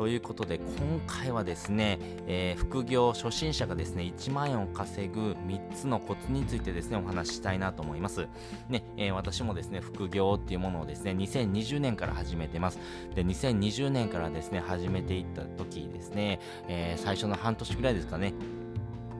ということで今回はですね、えー、副業初心者がですね1万円を稼ぐ3つのコツについてですねお話ししたいなと思います。ね、えー、私もですね副業っていうものをですね2020年から始めてます。で2020年からですね始めていった時ですね、えー、最初の半年ぐらいですかね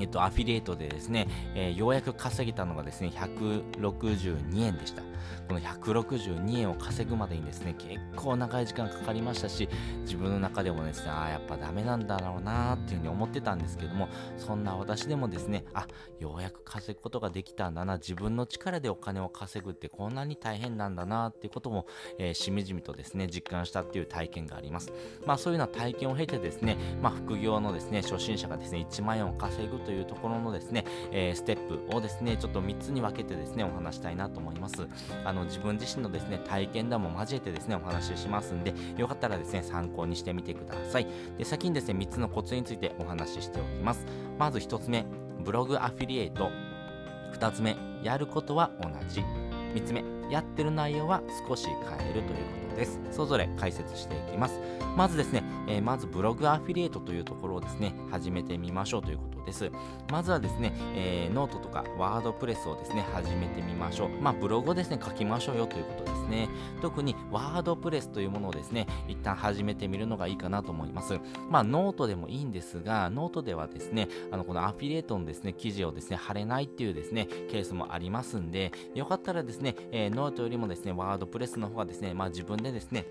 えっと、アフィリエイトでですね、えー、ようやく稼げたのがですね、162円でした。この162円を稼ぐまでにですね、結構長い時間かかりましたし、自分の中でもですね、ああ、やっぱダメなんだろうなっていうふうに思ってたんですけども、そんな私でもですね、あ、ようやく稼ぐことができたんだな、自分の力でお金を稼ぐってこんなに大変なんだなっていうことも、えー、しみじみとですね、実感したっていう体験があります。まあそういうような体験を経てですね、まあ副業のですね、初心者がですね、1万円を稼ぐというところのですね、えー、ステップをですね、ちょっと3つに分けてですね、お話したいなと思います。あの、自分自身のですね、体験談も交えてですね、お話ししますんで、よかったらですね、参考にしてみてください。で、先にですね、3つのコツについてお話ししておきます。まず1つ目、ブログアフィリエイト。2つ目、やることは同じ。3つ目、やってる内容は少し変えるということです。それぞれ解説していきます。まずですね、えー、まずブログアフィリエイトというところをですね、始めてみましょうということです。まずはですね、えー、ノートとかワードプレスをですね、始めてみましょう。まあ、ブログをですね、書きましょうよということですね。特にワードプレスというものをですね、一旦始めてみるのがいいかなと思います。まあ、ノートでもいいんですが、ノートではですね、あの、このアフィリエイトのですね、記事をですね、貼れないっていうですね、ケースもありますんで、よかったらですね、えー、ノートよりもですね、ワードプレスの方がですね、まあ、自分でですね、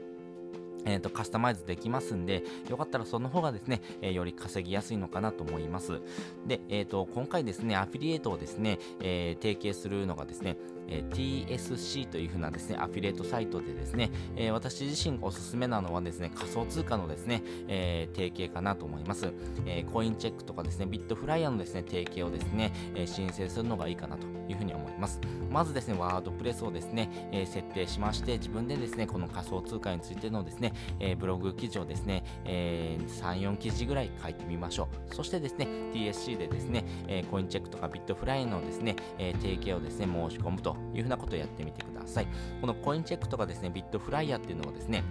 えーと、カスタマイズできますんで、よかったらその方がですね、えー、より稼ぎやすいのかなと思います。で、えーと、今回ですね、アフィリエイトをですね、えー、提携するのがですね、えー、TSC というふうなですね、アフィリエイトサイトでですね、えー、私自身おすすめなのはですね、仮想通貨のですね、えー、提携かなと思います。えコインチェックとかですね、ビットフライヤーのですね、提携をですね、え申請するのがいいかなというふうに思います。まずですね、ワードプレスをですね、え設定しまして、自分でですね、この仮想通貨についてのですね、えブログ記事をですね、え3、4記事ぐらい書いてみましょう。そしてですね、TSC でですね、えコインチェックとかビットフライヤーのですね、え提携をですね、申し込むというふうなことをやってみてください。このコインチェックとかですね、ビットフライヤーっていうのはですね、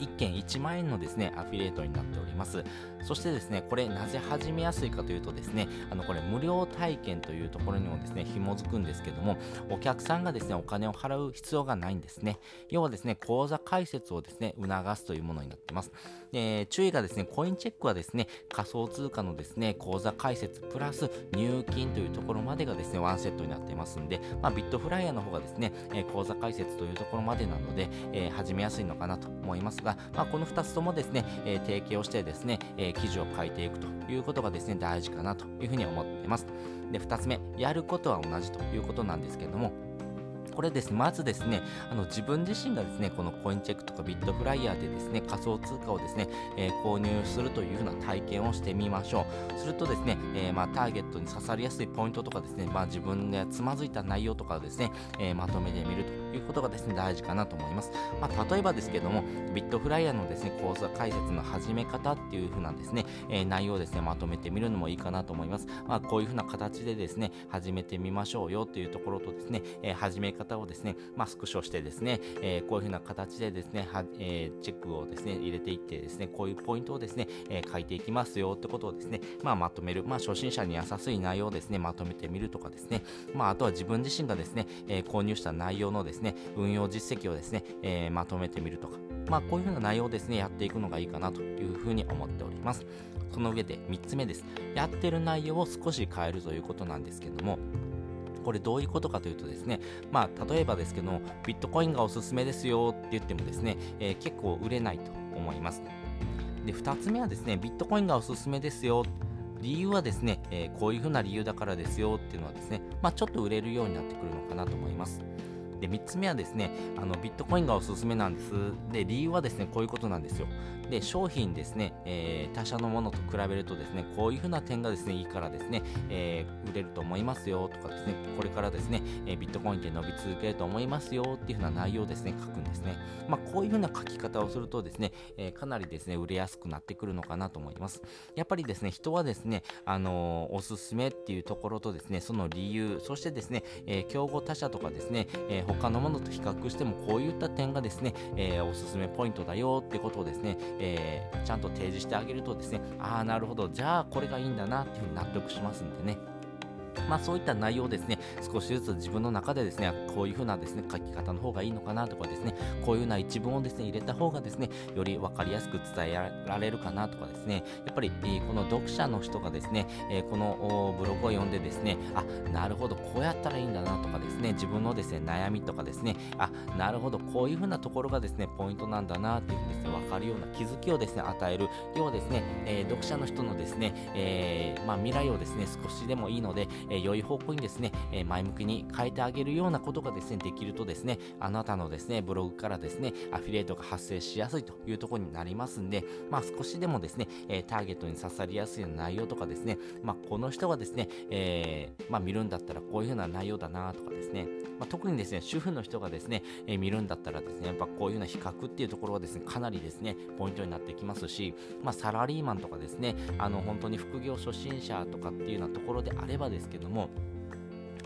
1件1万円のですね、アフィリエイトになっております。そしてですね、これなぜ始めやすいかというとですね、あのこれ無料体験というところにもですね、紐づくんですけども、お客さんがですね、お金を払う必要がないんですね。要はですね、口座開設をですね、促すというものになってます。えー、注意がですね、コインチェックはですね、仮想通貨のですね、口座開設プラス入金というところまでがですね、ワンセットになっていますんで、まあ、ビットフライヤーの方がですね、えー、口座開設というところまでなので、えー、始めやすいのかなと思いますが、まあ、この2つともですね、えー、提携をしてですね、えー、記事を書いていくということがですね、大事かなというふうに思っています。で、2つ目、やることは同じということなんですけれども、これですね、まずですね、あの自分自身がですね、このコインチェックとかビットフライヤーでですね、仮想通貨をですね、えー、購入するというふうな体験をしてみましょう。するとですね、えー、まあ、ターゲットに刺さりやすいポイントとかですね、まあ、自分でつまずいた内容とかをですね、えー、まとめてみるということがですね、大事かなと思います。まあ、例えばですけども、ビットフライヤーのですね、講座解説の始め方っていうふうなですね、え内容をですね、まとめてみるのもいいかなと思います。ま、こういうふうな形でですね、始めてみましょうよというところとですね、え始め方方をですね、まあ、スクショしてですね、え、こういう風な形でですね、はえ、チェックをですね、入れていってですね、こういうポイントをですね、え、書いていきますよってことをですね、まあ、まとめる、まあ、初心者に優しい内容をですね、まとめてみるとかですね、まあ、あとは自分自身がですね、え購入した内容のですね、運用実績をですね、えまとめてみるとか、まあ、こういう風な内容をですね、やっていくのがいいかなというふうに思っております。その上で3つ目です。やってる内容を少し変えるということなんですけども、これどういうことかというとですね、まあ、例えばですけどビットコインがおすすめですよって言ってもですね、えー、結構売れないと思います。で、2つ目はですね、ビットコインがおすすめですよ。理由はですね、えー、こういうふうな理由だからですよっていうのはですね、まあ、ちょっと売れるようになってくるのかなと思います。で3つ目はですねあのビットコインがおすすめなんです。で理由はですねこういうことなんですよ。で商品ですね、えー、他社のものと比べるとですねこういうふうな点がですねいいからですね、えー、売れると思いますよとかですねこれからですね、え、ビットコインって伸び続けると思いますよっていうふうな内容をですね書くんですね。まあ、こういうふうな書き方をするとですね、えかなりですね売れやすくなってくるのかなと思います。やっぱりですね人はですねあのおすすめっていうところとですねその理由そしてですね、え競合他社とかですね、え他のものと比較してもこういった点がですね、えおすすめポイントだよってことをですね、えー、ちゃんと提示してあげるとですね、ああ、なるほど、じゃあこれがいいんだなっていうふうに納得しますんでね。まあ、そういった内容ですね、少しずつ自分の中でですね、こういう風なですね、書き方の方がいいのかなとかですね、こういう風な一文をですね、入れた方がですね、より分かりやすく伝えられるかなとかですね、やっぱり、えー、この読者の人がですね、えー、このブログを読んでですね、あ、なるほど、こうやったらいいんだなとかですね、自分のですね、悩みとかですね、あ、なるほど、こういう風なところがですね、ポイントなんだなっていうですね、分かるような気づきをですね、与える、要はですね、えー、読者の人のですね、えまあ、未来をですね、少しでもいいので、え良い方向にですね、え前向きに変えてあげるようなことがですね、できるとですね、あなたのですね、ブログからですね、アフィリエイトが発生しやすいというところになりますんで、まあ少しでもですね、えターゲットに刺さりやすい内容とかですね、まあこの人がですね、えー、まあ見るんだったらこういうふうな内容だなとかですね、まあ、特にですね、主婦の人がですね、えー、見るんだったらですね、やっぱこういうような比較っていうところはですね、かなりですね、ポイントになってきますし、まあサラリーマンとかですね、あの本当に副業初心者とかっていうようなところであればですけども、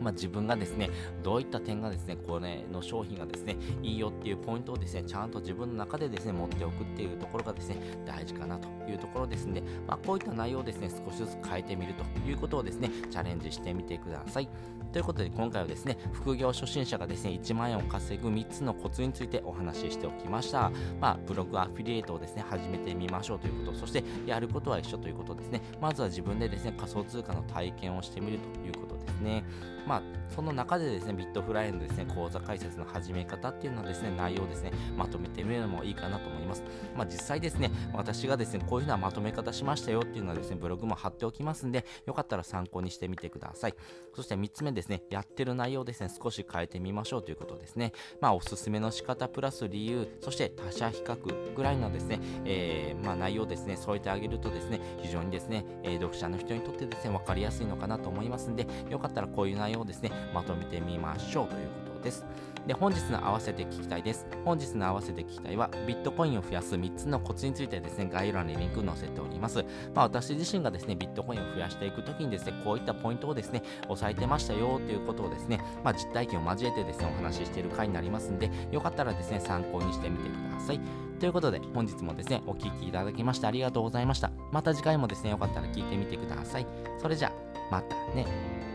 まあ、自分がですね、どういった点がですね、これの商品がですね、いいよっていうポイントをですね、ちゃんと自分の中でですね、持っておくっていうところがですね、大事かなというところですので、まあ、こういった内容をですね、少しずつ変えてみるということをですね、チャレンジしてみてください。ということで、今回はですね、副業初心者がですね、1万円を稼ぐ3つのコツについてお話ししておきました。まあ、ブログアフィリエイトをですね、始めてみましょうということ、そしてやることは一緒ということですね。まずは自分でですね、仮想通貨の体験をしてみるということですね。まあ、その中でですね、ビットフライのですね、講座解説の始め方っていうのはですね、内容をですね、まとめてみるのもいいかなと思います。まあ、実際ですね、私がですね、こういうふうなまとめ方しましたよっていうのはですね、ブログも貼っておきますんで、よかったら参考にしてみてください。そして3つ目ですね、やってる内容ですね、少し変えてみましょうということですね。まあ、おすすめの仕方プラス理由、そして他社比較ぐらいのですね、えー、まあ、内容ですね、添えてあげるとですね、非常にですね、えー、読者の人にとってですね、分かりやすいのかなと思いますんで、よかったらこういう内容をですね、まとめてみましょうということです。で、本日の合わせて聞きたいです。本日の合わせて聞きたいは、ビットコインを増やす3つのコツについてですね、概要欄にリンク載せております。まあ、私自身がですね、ビットコインを増やしていくときにですね、こういったポイントをですね、押さえてましたよということをですね、まあ、実体験を交えてですね、お話ししている回になりますんで、よかったらですね、参考にしてみてください。ということで、本日もですね、お聴きいただきましてありがとうございました。また次回もですね、よかったら聞いてみてください。それじゃあ、またね。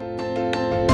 Música